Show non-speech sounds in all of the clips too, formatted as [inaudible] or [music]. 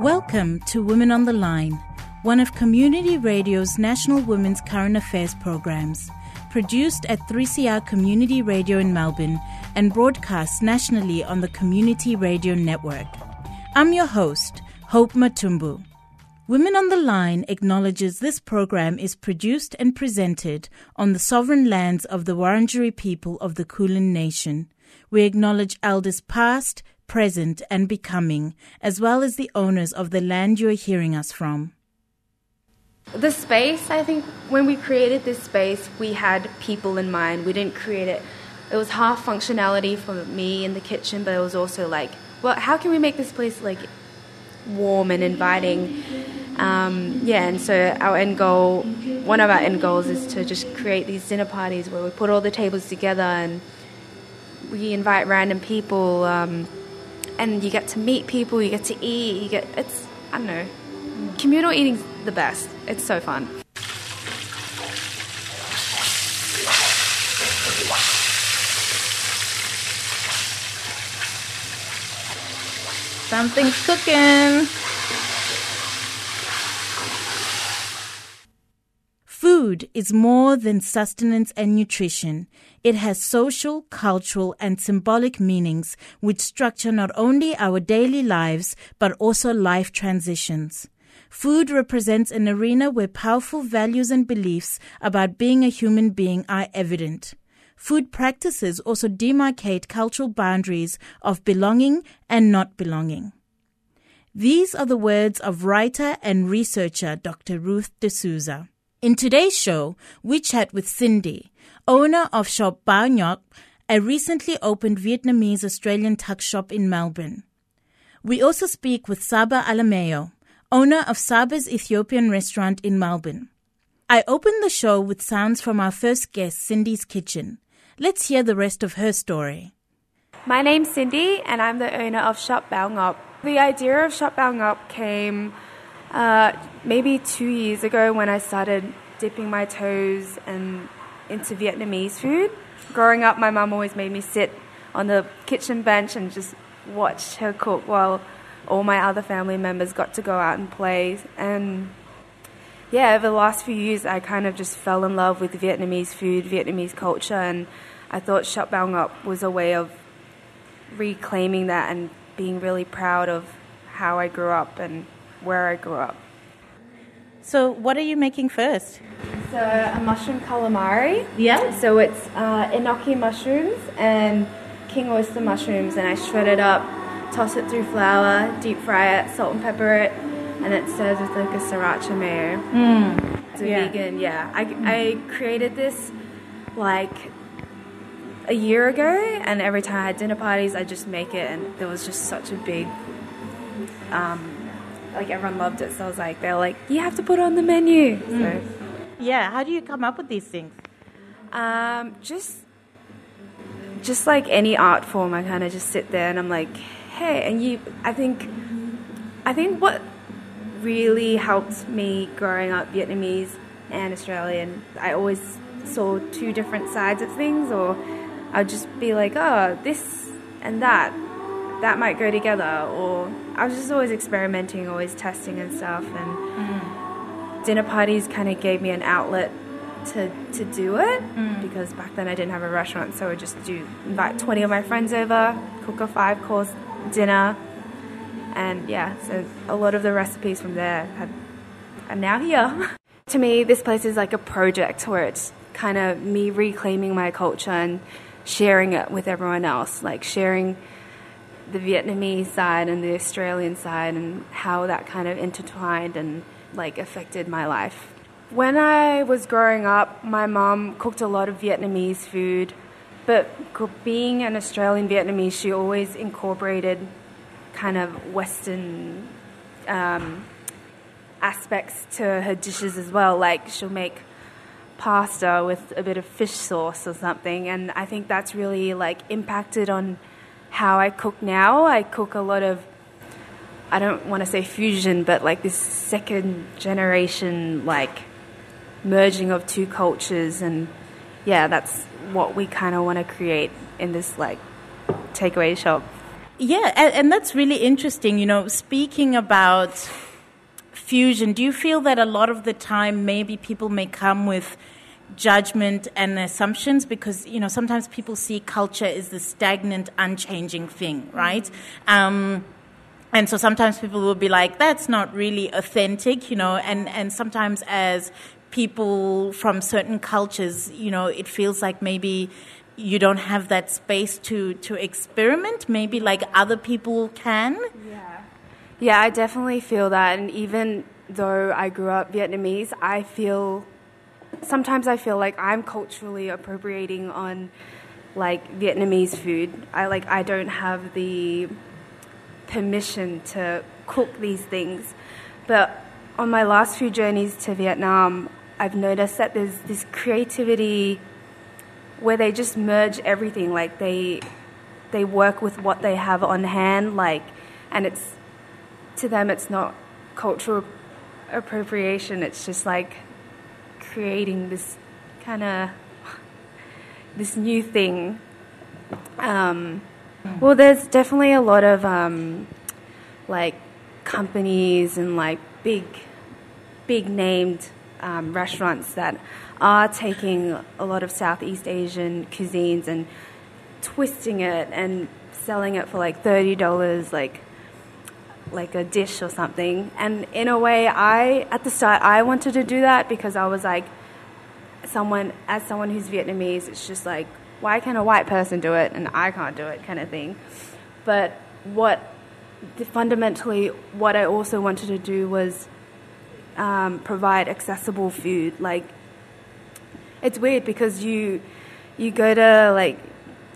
Welcome to Women on the Line, one of Community Radio's national women's current affairs programs, produced at 3CR Community Radio in Melbourne and broadcast nationally on the Community Radio Network. I'm your host, Hope Matumbu. Women on the Line acknowledges this program is produced and presented on the sovereign lands of the Wurundjeri people of the Kulin Nation. We acknowledge elders past, present, and becoming, as well as the owners of the land you are hearing us from. The space, I think, when we created this space, we had people in mind. We didn't create it. It was half functionality for me in the kitchen, but it was also like, well, how can we make this place like warm and inviting. Um, yeah, and so our end goal, one of our end goals is to just create these dinner parties where we put all the tables together and we invite random people, um, and you get to meet people, you get to eat, you get it's I don't know, communal eating's the best. It's so fun. Something's cooking. Food is more than sustenance and nutrition. It has social, cultural, and symbolic meanings which structure not only our daily lives but also life transitions. Food represents an arena where powerful values and beliefs about being a human being are evident. Food practices also demarcate cultural boundaries of belonging and not belonging. These are the words of writer and researcher Dr. Ruth DeSouza. In today's show, we chat with Cindy, owner of Shop Bao Ngoc, a recently opened Vietnamese Australian tuck shop in Melbourne. We also speak with Saba Alameo, owner of Saba's Ethiopian restaurant in Melbourne. I opened the show with sounds from our first guest, Cindy's kitchen. Let's hear the rest of her story. My name's Cindy, and I'm the owner of Shop Bao Ngoc. The idea of Shop Bao Ngoc came uh, maybe two years ago when I started dipping my toes and into Vietnamese food. Growing up, my mum always made me sit on the kitchen bench and just watch her cook while all my other family members got to go out and play. And yeah, over the last few years, I kind of just fell in love with Vietnamese food, Vietnamese culture, and I thought Shop Bao Ngoc was a way of reclaiming that and being really proud of how I grew up and where I grew up. So, what are you making first? So, a mushroom calamari. Yeah. So, it's uh, enoki mushrooms and king oyster mushrooms, and I shred it up, toss it through flour, deep fry it, salt and pepper it, and it serves with like a sriracha mayo. Mm. It's a Yeah. vegan, yeah. I, I created this like a year ago, and every time I had dinner parties, I just make it, and there was just such a big, um, like everyone loved it. So I was like, they're like, you have to put on the menu. So, Yeah, how do you come up with these things? um, just, just like any art form, I kind of just sit there and I'm like, hey, and you, I think, I think what really helped me growing up Vietnamese and Australian, I always saw two different sides of things, or I'd just be like, oh, this and that, that might go together, or I was just always experimenting, always testing and stuff, and mm-hmm. dinner parties kind of gave me an outlet to to do it mm. because back then I didn't have a restaurant, so I would just do invite twenty of my friends over, cook a five course dinner, and yeah, so a lot of the recipes from there have, are now here. [laughs] to me, this place is like a project where it's kind of me reclaiming my culture and sharing it with everyone else, like sharing the Vietnamese side and the Australian side and how that kind of intertwined and like affected my life. When I was growing up, my mom cooked a lot of Vietnamese food, but being an Australian Vietnamese, she always incorporated kind of Western um, aspects to her dishes as well. Like she'll make pasta with a bit of fish sauce or something, and I think that's really like impacted on how I cook now. I cook a lot of I don't want to say fusion, but like this second generation like merging of two cultures and yeah, that's what we kind of want to create in this like takeaway shop Yeah, and, and that's really interesting. You know, speaking about fusion, do you feel that a lot of the time maybe people may come with judgment and assumptions because you know sometimes people see culture as the stagnant unchanging thing right? Um, and so sometimes people will be like that's not really authentic you know and and sometimes as people from certain cultures you know it feels like maybe you don't have that space to to experiment. Maybe like other people can. Yeah. Yeah i definitely feel that. And even though i grew up vietnamese i feel sometimes i feel like i'm culturally appropriating on like vietnamese food. I like i don't have the permission to cook these things. But on my last few journeys to vietnam i've noticed that there's this creativity where they just merge everything. Like they they work with what they have on hand like and it's to them it's not cultural appropriation. It's just like creating this kind of this new thing. Um, well there's definitely a lot of um, like companies and like big big named um, restaurants that are taking a lot of Southeast Asian cuisines and twisting it and selling it for like thirty dollars, like like a dish or something. And in a way, I at the start I wanted to do that because I was like, someone as someone who's Vietnamese, it's just like why can a white person do it and I can't do it, kind of thing. But what fundamentally what I also wanted to do was um, provide accessible food, like it's weird because you you go to like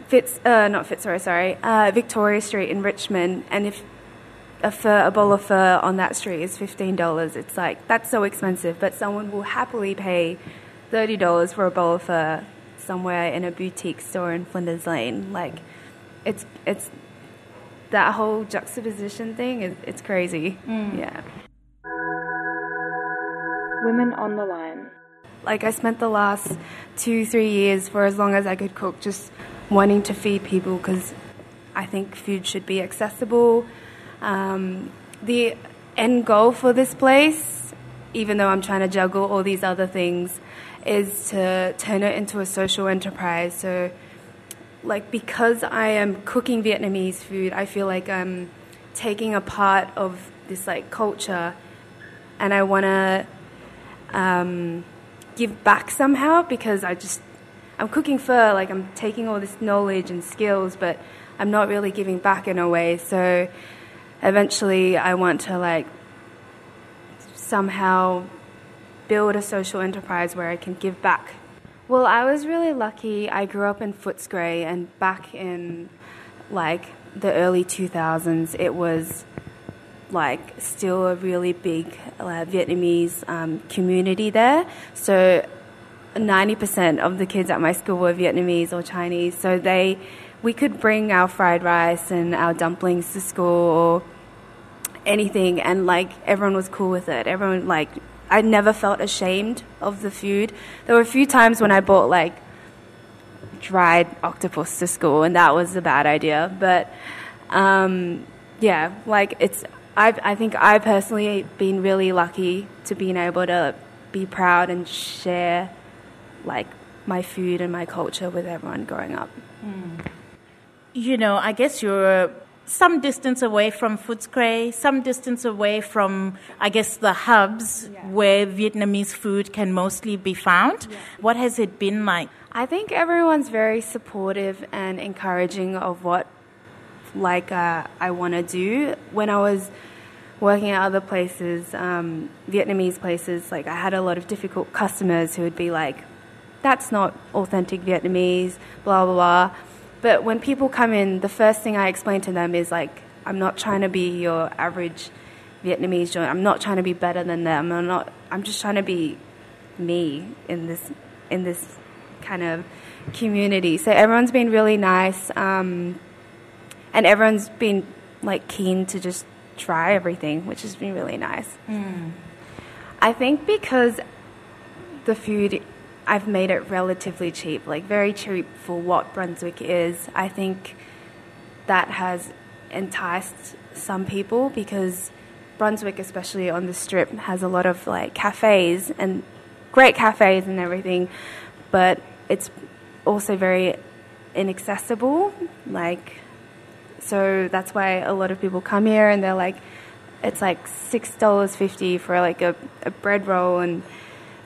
Fitz, uh, not Fitzroy, sorry, uh, Victoria Street in Richmond, and if a pho, a bowl of pho on that street is fifteen dollars, it's like that's so expensive. But someone will happily pay thirty dollars for a bowl of pho somewhere in a boutique store in Flinders Lane. Like, it's it's that whole juxtaposition thing. Is, it's crazy. Mm. Yeah. Women on the line. Like I spent the last two, three years for as long as I could cook, just wanting to feed people because I think food should be accessible. Um, the end goal for this place, even though I'm trying to juggle all these other things, is to turn it into a social enterprise. So, like, because I am cooking Vietnamese food, I feel like I'm taking a part of this like culture, and I want to um, give back somehow because I just I'm cooking for like I'm taking all this knowledge and skills, but I'm not really giving back in a way. So eventually, I want to like somehow build a social enterprise where I can give back. Well, I was really lucky. I grew up in Footscray, and back in like the early 2000s, it was like still a really big uh, Vietnamese um, community there. So 90% of the kids at my school were Vietnamese or Chinese. So they, we could bring our fried rice and our dumplings to school or anything, and like everyone was cool with it. Everyone like I never felt ashamed of the food. There were a few times when I bought like dried octopus to school, and that was a bad idea. But um, yeah, like it's I've, I think I personally been really lucky to being able to be proud and share like my food and my culture with everyone growing up. Mm. You know, I guess you're some distance away from Footscray, some distance away from, I guess, the hubs yeah. where Vietnamese food can mostly be found. Yeah. What has it been like? I think everyone's very supportive and encouraging of what like uh, I want to do. When I was working at other places, um, Vietnamese places, like I had a lot of difficult customers who would be like, "That's not authentic Vietnamese," blah blah blah. But when people come in, the first thing I explain to them is like, "I'm not trying to be your average Vietnamese joint. I'm not trying to be better than them. I'm not. I'm just trying to be me in this in this kind of community." So everyone's been really nice. Um, and everyone's been like keen to just try everything, which has been really nice. Mm. I think because the food I've made it relatively cheap, like very cheap for what Brunswick is. I think that has enticed some people because Brunswick, especially on the strip, has a lot of like cafes and great cafes and everything, but it's also very inaccessible. Like, so that's why a lot of people come here and they're like, it's like six dollars fifty for like a, a bread roll and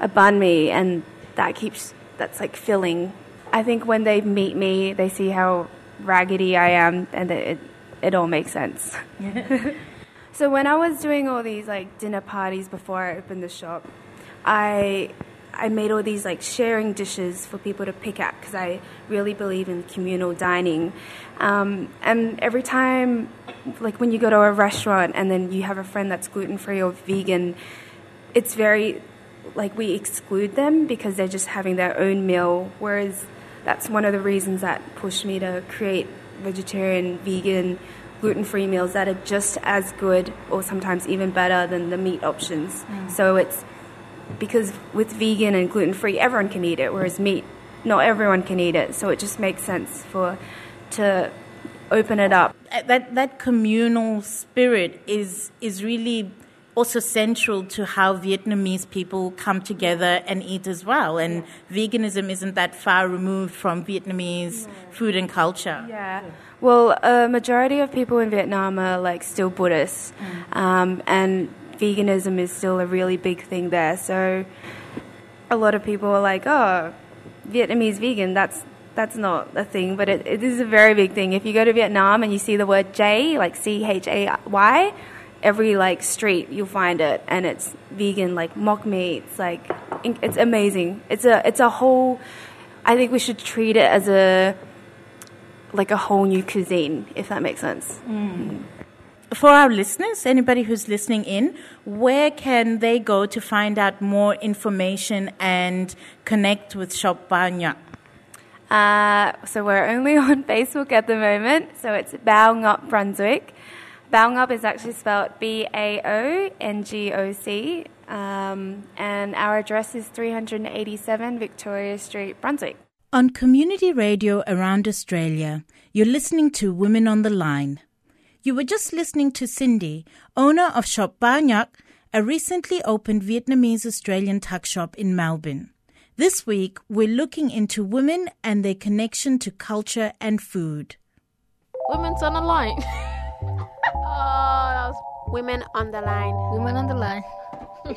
a banh mi, and that keeps that's like filling. I think when they meet me, they see how raggedy I am, and it it all makes sense. [laughs] so when I was doing all these like dinner parties before I opened the shop, I I made all these like sharing dishes for people to pick at because I really believe in communal dining. Um, and every time, like when you go to a restaurant and then you have a friend that's gluten free or vegan, it's very like we exclude them because they're just having their own meal. Whereas that's one of the reasons that pushed me to create vegetarian, vegan, gluten free meals that are just as good or sometimes even better than the meat options. Mm. So it's because with vegan and gluten free, everyone can eat it, whereas meat, not everyone can eat it. So it just makes sense for to open it up. That that communal spirit is is really also central to how Vietnamese people come together and eat as well. And veganism isn't that far removed from Vietnamese food and culture. Yeah. Well, a majority of people in Vietnam are like still Buddhists, mm. um, and veganism is still a really big thing there. So a lot of people are like, oh, Vietnamese vegan, that's that's not a thing, but it, it is a very big thing. If you go to Vietnam and you see the word J, like C H A Y, every like street you'll find it, and it's vegan, like mock meat. It's like it's amazing. It's a it's a whole. I think we should treat it as a like a whole new cuisine, if that makes sense. Mm for our listeners, anybody who's listening in, where can they go to find out more information and connect with Shop Ngoc? Uh, so we're only [laughs] on Facebook at the moment. So it's Bao Ngoc Brunswick. Bao Ngoc is actually spelled B A O N G O C. Um, and our address is 387 Victoria Street, Brunswick. On community radio around Australia, you're listening to Women on the Line. You were just listening to Cindy, owner of Shop Bao Ngoc, a recently opened Vietnamese Australian tuck shop in Melbourne. This week, we're looking into women and their connection to culture and food. Women's on the line. [laughs] oh, Women on the line. Women on the line. [laughs]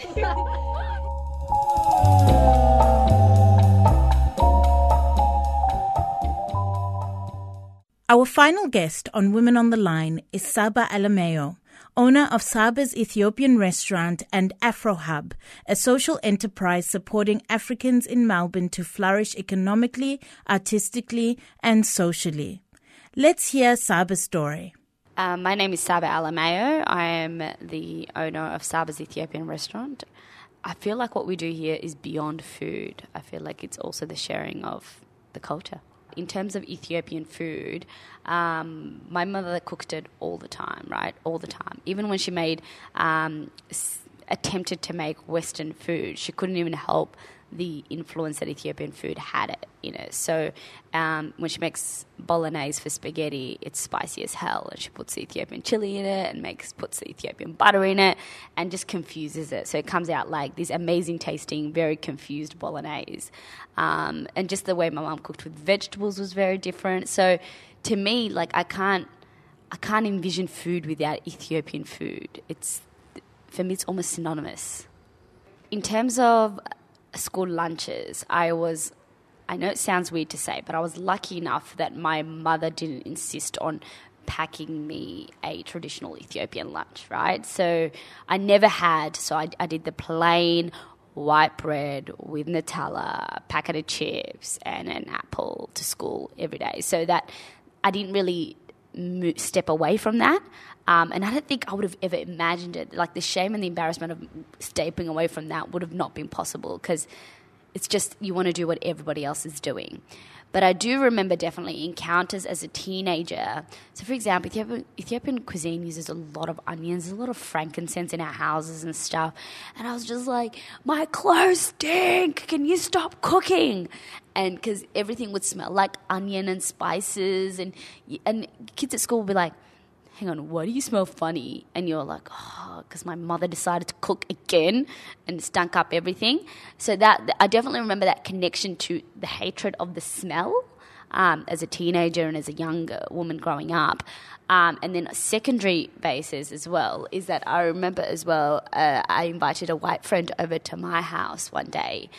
Our final guest on Women on the Line is Saba Alameo, owner of Saba's Ethiopian Restaurant and Afro Hub, a social enterprise supporting Africans in Melbourne to flourish economically, artistically, and socially. Let's hear Saba's story. Um, my name is Saba Alameo. I am the owner of Saba's Ethiopian Restaurant. I feel like what we do here is beyond food. I feel like it's also the sharing of the culture in terms of Ethiopian food, um, my mother cooked it all the time, right? All the time. Even when she made, um, s- attempted to make Western food, she couldn't even help the influence that Ethiopian food had in it. So um, when she makes bolognese for spaghetti, it's spicy as hell, and she puts the Ethiopian chili in it and makes puts the Ethiopian butter in it, and just confuses it. So it comes out like this amazing tasting, very confused bolognese. Um, and just the way my mom cooked with vegetables was very different. So to me, like I can't. I can't envision food without Ethiopian food. It's for me, it's almost synonymous. In terms of school lunches, I was, I know it sounds weird to say, but I was lucky enough that my mother didn't insist on packing me a traditional Ethiopian lunch, right? So I never had, so I, I did the plain white bread with Nutella, packet of chips, and an apple to school every day. So that I didn't really step away from that. Um, and I don't think I would have ever imagined it. Like the shame and the embarrassment of stepping away from that would have not been possible because it's just you want to do what everybody else is doing. But I do remember definitely encounters as a teenager. So, for example, Ethiopian, cuisine uses a lot of onions, a lot of frankincense in our houses and stuff. And I was just like, my clothes stink. Can you stop cooking? And because everything would smell like onion and spices, and and kids at school would be like, hang on, why do you smell funny? And you're like, oh, because my mother decided to cook again and stunk up everything. So that I definitely remember that connection to the hatred of the smell um, as a teenager and as a young woman growing up. Um, and then secondary basis as well is that I remember as well, uh, I invited a white friend over to my house one day.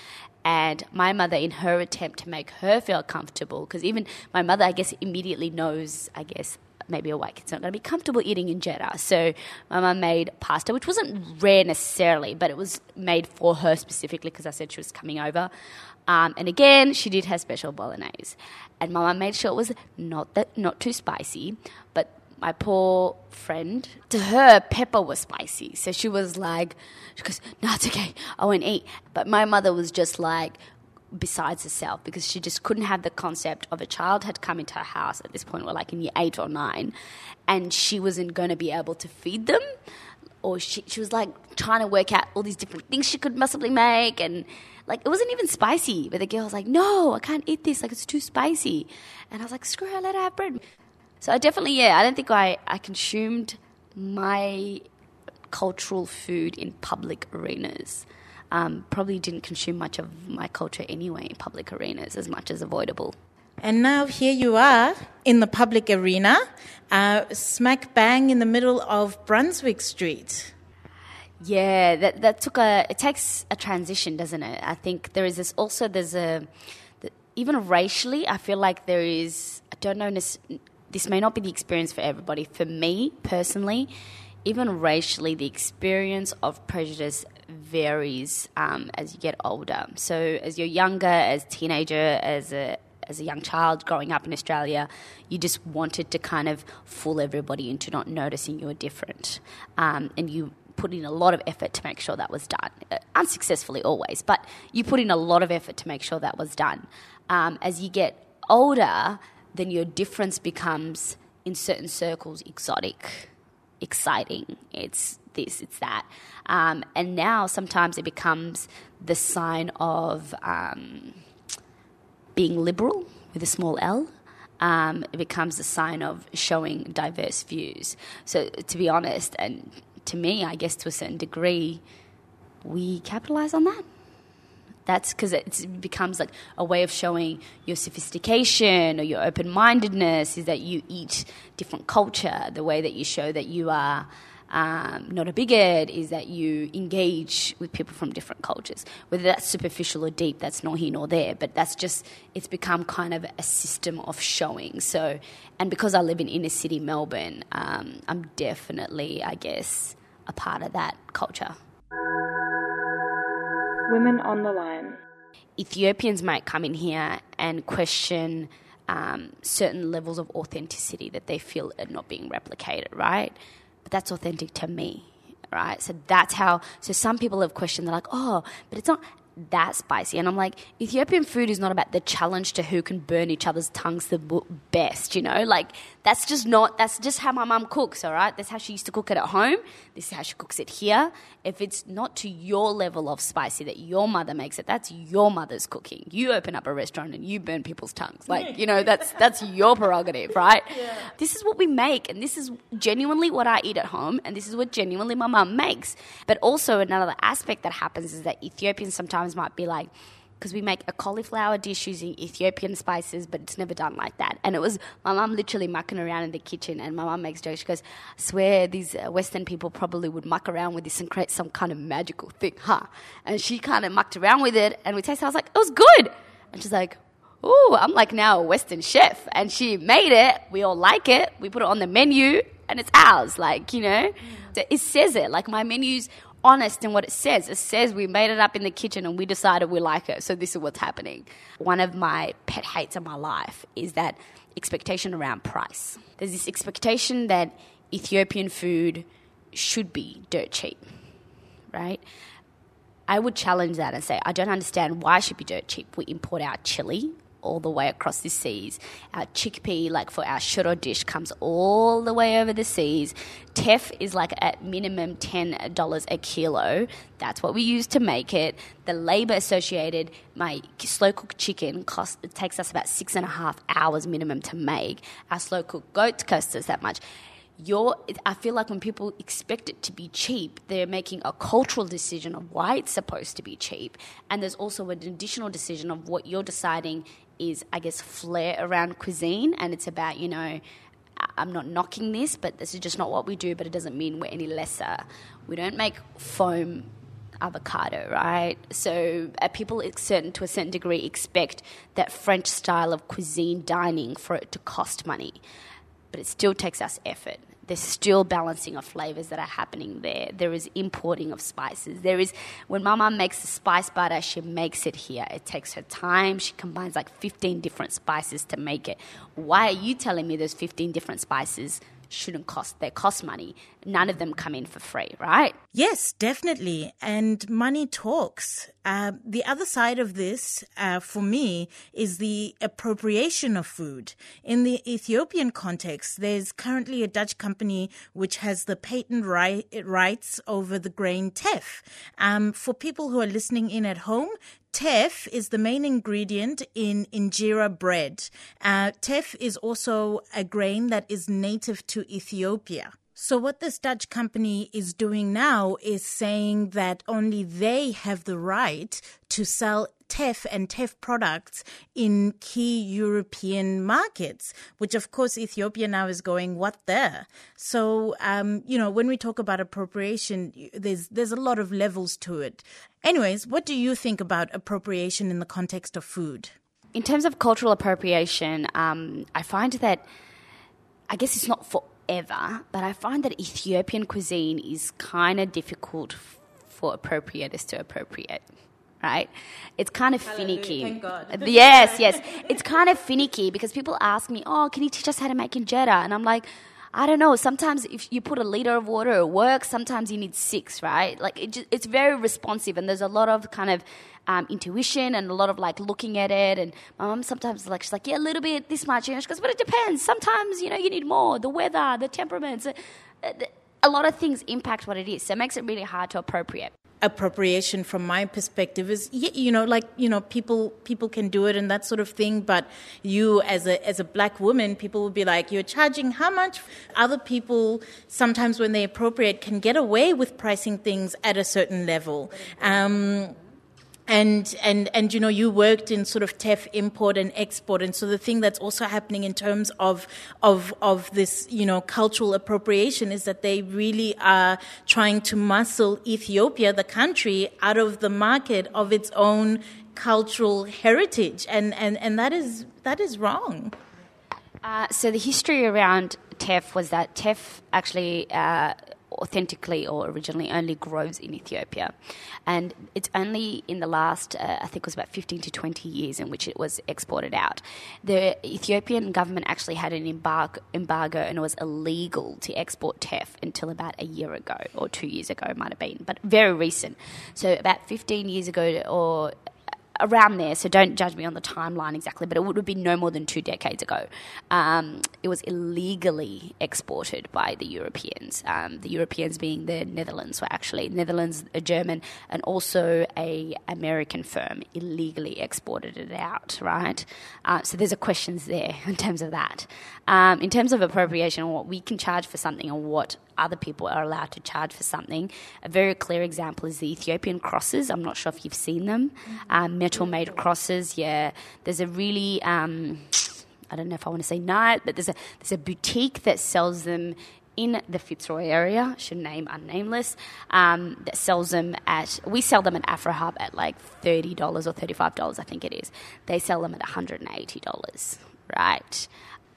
And my mother, in her attempt to make her feel comfortable, because even my mother, I guess, immediately knows, I guess, maybe a white kid's not going to be comfortable eating injera. So my mum made pasta, which wasn't rare necessarily, but it was made for her specifically because I said she was coming over. Um, and again, she did her special bolognese, and my mum made sure it was not that not too spicy, but my poor friend, to her, pepper was spicy. So she was like, she goes, no, it's okay. I won't eat. But my mother was just like, besides herself because she just couldn't have the concept of a child had come into her house at this point, or like in year eight or nine, and she wasn't going to be able to feed them. Or she, she was like trying to work out all these different things she could possibly make. And like, it wasn't even spicy. But the girl was like, no, I can't eat this. Like, it's too spicy. And I was like, screw her, let her have bread. So I definitely, yeah, I don't think I, I consumed my cultural food in public arenas. Um, probably didn't consume much of my culture anyway in public arenas as much as avoidable. And now here you are in the public arena, uh, smack bang in the middle of Brunswick Street. Yeah, that that took a it takes a transition, doesn't it? I think there is this also there's a even racially, I feel like there is I don't know this may not be the experience for everybody. For me personally, even racially, the experience of prejudice varies um, as you get older. So, as you're younger, as teenager, as a as a young child growing up in Australia, you just wanted to kind of fool everybody into not noticing you were different, um, and you put in a lot of effort to make sure that was done. Uh, unsuccessfully, always, but you put in a lot of effort to make sure that was done. Um, as you get older, then your difference becomes, in certain circles, exotic exciting. It's this, it's that. Um, and now sometimes it becomes the sign of um, being liberal with a small L. Um, it becomes a sign of showing diverse views. So, to be honest, and to me, I guess to a certain degree, we capitalize on that that's because it becomes like a way of showing your sophistication or your open mindedness is that you eat different culture. The way that you show that you are um, not a bigot is that you engage with people from different cultures. Whether that's superficial or deep, that's not here nor there, but that's just, it's become kind of a system of showing. So, and because I live in inner city Melbourne, um, I'm definitely, I guess, a part of that culture. Women on the line. Ethiopians might come in here and question um, certain levels of authenticity that they feel are not being replicated, right? But that's authentic to me, right? So that's how. So some people have questioned. They're like, "Oh, but it's not that spicy. And I'm like, Ethiopian food is not about the challenge to who can burn each other's tongues the best, you know? Like, that's just not, that's just how my mum cooks, all right? That's how she used to cook it at home. This is how she cooks it here. If it's not to your level of spicy that your mother makes it, that's your mother's cooking. You open up a restaurant and you burn people's tongues. Like, you know, that's, that's your prerogative, right? [laughs] Yeah. This is what we make, and this is genuinely what I eat at home, and this is what genuinely my mum makes. But also, another aspect that happens is that Ethiopians sometimes might be like, because we make a cauliflower dish using Ethiopian spices, but it's never done like that. And it was my mum literally mucking around in the kitchen, and my mum makes jokes. She goes, I swear these uh, Western people probably would muck around with this and create some kind of magical thing, huh? And she kind of mucked around with it, and we tasted. it. I was like, it was good. And she's like, ooh, I'm like now a Western chef, and she made it. We all like it. We put it on the menu, and it's ours. Like you know, it says it. Like my menus honest in what it says. It says we made it up in the kitchen and we decided we like it, so this is what's happening. One of my pet hates in my life is that expectation around price. There's this expectation that Ethiopian food should be dirt cheap, right? I would challenge that and say, I don't understand why it should be dirt cheap. We import our chili all the way across the seas. Our chickpea, like for our shiro dish, comes all the way over the seas. Teff is like at minimum $10 a kilo. That's what we use to make it. The labor associated, my slow cooked chicken cost, it takes us about six and a half hours minimum to make. Our slow cooked goat costs us that much you're, I feel like when people expect it to be cheap, they're making a cultural decision of why it's supposed to be cheap. And there's also an additional decision of what you're deciding is, I guess, flair around cuisine. And it's about, you know, I'm not knocking this, but this is just not what we do, but it doesn't mean we're any lesser. We don't make foam avocado, right? So uh, people certain to a certain degree expect that French style of cuisine dining for it to cost money, but it still takes us effort. There's still balancing of flavors that are happening there. There is importing of spices. There is when Mama makes the spice butter, she makes it here. It takes her time. She combines like 15 different spices to make it. Why are you telling me those 15 different spices? shouldn't cost they cost money none of them come in for free right? Yes definitely. And money talks. Uh, the other side of this uh, for me is the appropriation of food. In the ethiopian context there's currently a dutch company which has the patent right, rights over the grain teff um, for people who are listening in at home Teff is the main ingredient in injera bread. Uh, teff is also a grain that is native to Ethiopia. So, what this Dutch company is doing now is saying that only they have the right to sell teff and teff products in key European markets, which of course Ethiopia now is going, what there? So, um, you know, when we talk about appropriation, there's, there's a lot of levels to it. Anyways, what do you think about appropriation in the context of food? In terms of cultural appropriation, um, I find that, I guess it's not forever, but I find that Ethiopian cuisine is kind of difficult for appropriators to appropriate right? It's kind of Hallelujah, finicky. Thank God. [laughs] yes, yes. It's [laughs] kind of finicky because people ask me, "Oh, can you teach us how to make injera?" And I'm like, I don't know. Sometimes if you put a liter of water, it works. Sometimes you need six, right? Like it just, it's very responsive, and there's a lot of kind of um, intuition and a lot of like looking at it. And my mom sometimes like she's like, yeah, a little bit this much. Know, she goes, but it depends. Sometimes you know you need more. The weather, the temperaments. Uh, a lot of things impact what it is, so it makes it really hard to appropriate appropriation from my perspective is you know like you know people people can do it and that sort of thing but you as a as a black woman people will be like you're charging how much other people sometimes when they appropriate can get away with pricing things at a certain level um, and and and you know you worked in sort of teff import and export. And so the thing that's also happening in terms of of of this you know cultural appropriation is that they really are trying to muscle Ethiopia the country out of the market of its own cultural heritage. And and and that is that is wrong. Uh, so the history around teff was that teff actually uh, authentically or originally only grows in Ethiopia. And it's only in the last, uh, I think it was about 15 to 20 years in which it was exported out. The Ethiopian government actually had an embargo, embargo and it was illegal to export teff until about a year ago or two years ago, it might have been, but very recent. So about 15 years ago or around there, so don't judge me on the timeline exactly, but it would have been no more than two decades ago. Um, it was illegally exported by the Europeans. Um, the Europeans being the Netherlands were actually Netherlands, a German, and also a American firm illegally exported it out. Right. Uh, so there's a questions there [laughs] in terms of that. Um, in terms of appropriation, what we can charge for something and what other people are allowed to charge for something. A very clear example is the Ethiopian crosses. I'm not sure if you've seen them. Mm-hmm. Um, metal made crosses, yeah. There's a really, um, I don't know if I want to say night, but there's a, there's a boutique that sells them in the Fitzroy area, should name unnameless, um, that sells them at, we sell them at AfroHub at like $30 or $35, I think it is. They sell them at $180, right?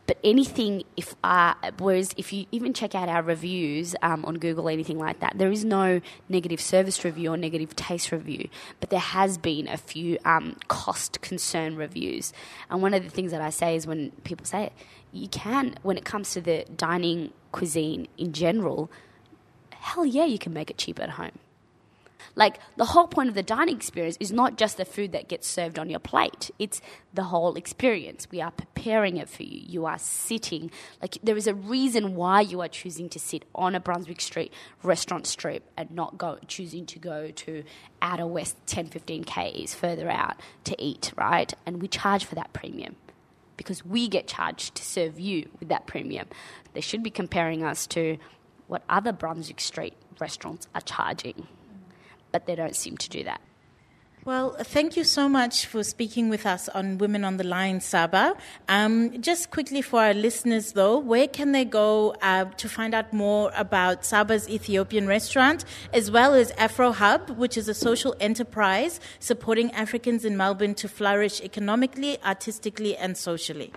But anything, if uh, whereas if you even check out our reviews um, on Google, anything like that, there is no negative service review or negative taste review, but there has been a few um, cost concern reviews. And one of the things that I say is when people say it, you can, when it comes to the dining cuisine in general, hell yeah, you can make it cheap at home. Like the whole point of the dining experience is not just the food that gets served on your plate. It's the whole experience. We are preparing it for you. You are sitting. Like there is a reason why you are choosing to sit on a Brunswick Street restaurant strip and not go choosing to go to outer west 10 15 k's further out to eat, right? And we charge for that premium. because we get charged to serve you with that premium. They should be comparing us to what other Brunswick Street restaurants are charging, but they don't seem to do that. Well, thank you so much for speaking with us on Women on the Line, Saba. Um, just quickly for our listeners, though, where can they go uh, to find out more about Saba's Ethiopian restaurant, as well as Afro Hub, which is a social enterprise supporting Africans in Melbourne to flourish economically, artistically, and socially?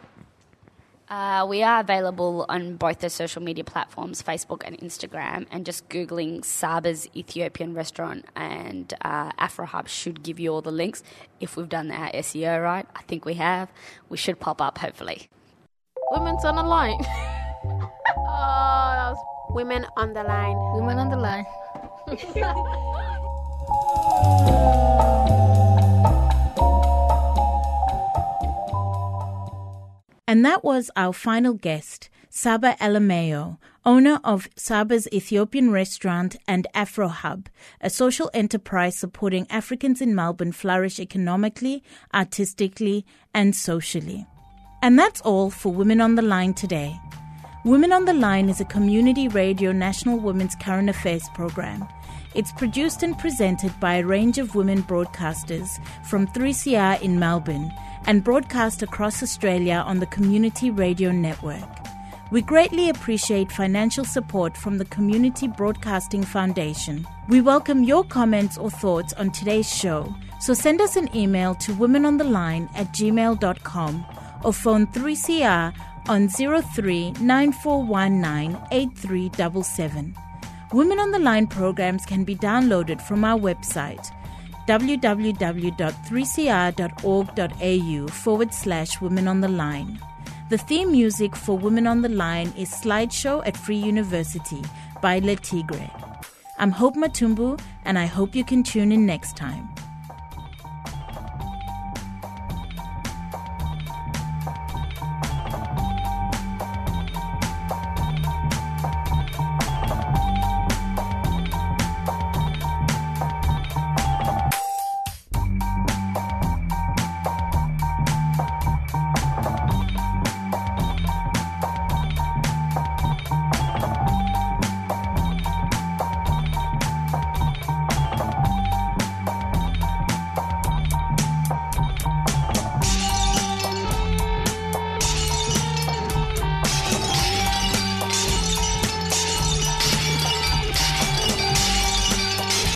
Uh, we are available on both the social media platforms, Facebook and Instagram, and just Googling Saba's Ethiopian restaurant and uh, Afro Hub should give you all the links. If we've done our SEO right, I think we have, we should pop up hopefully. Women's on the line. oh, that was Women on the line. women on the line. [laughs] And that was our final guest, Saba Alameo, owner of Saba's Ethiopian restaurant and Afro Hub, a social enterprise supporting Africans in Melbourne flourish economically, artistically, and socially. And that's all for Women on the Line today. Women on the Line is a community radio national women's current affairs program. It's produced and presented by a range of women broadcasters from 3CR in Melbourne and broadcast across Australia on the Community Radio Network. We greatly appreciate financial support from the Community Broadcasting Foundation. We welcome your comments or thoughts on today's show, so send us an email to womenontheline at gmail.com or phone 3CR on 03 9419 Women on the Line programs can be downloaded from our website www.3cr.org.au forward slash Women on the Line. The theme music for Women on the Line is Slideshow at Free University by Le Tigre. I'm Hope Matumbu, and I hope you can tune in next time.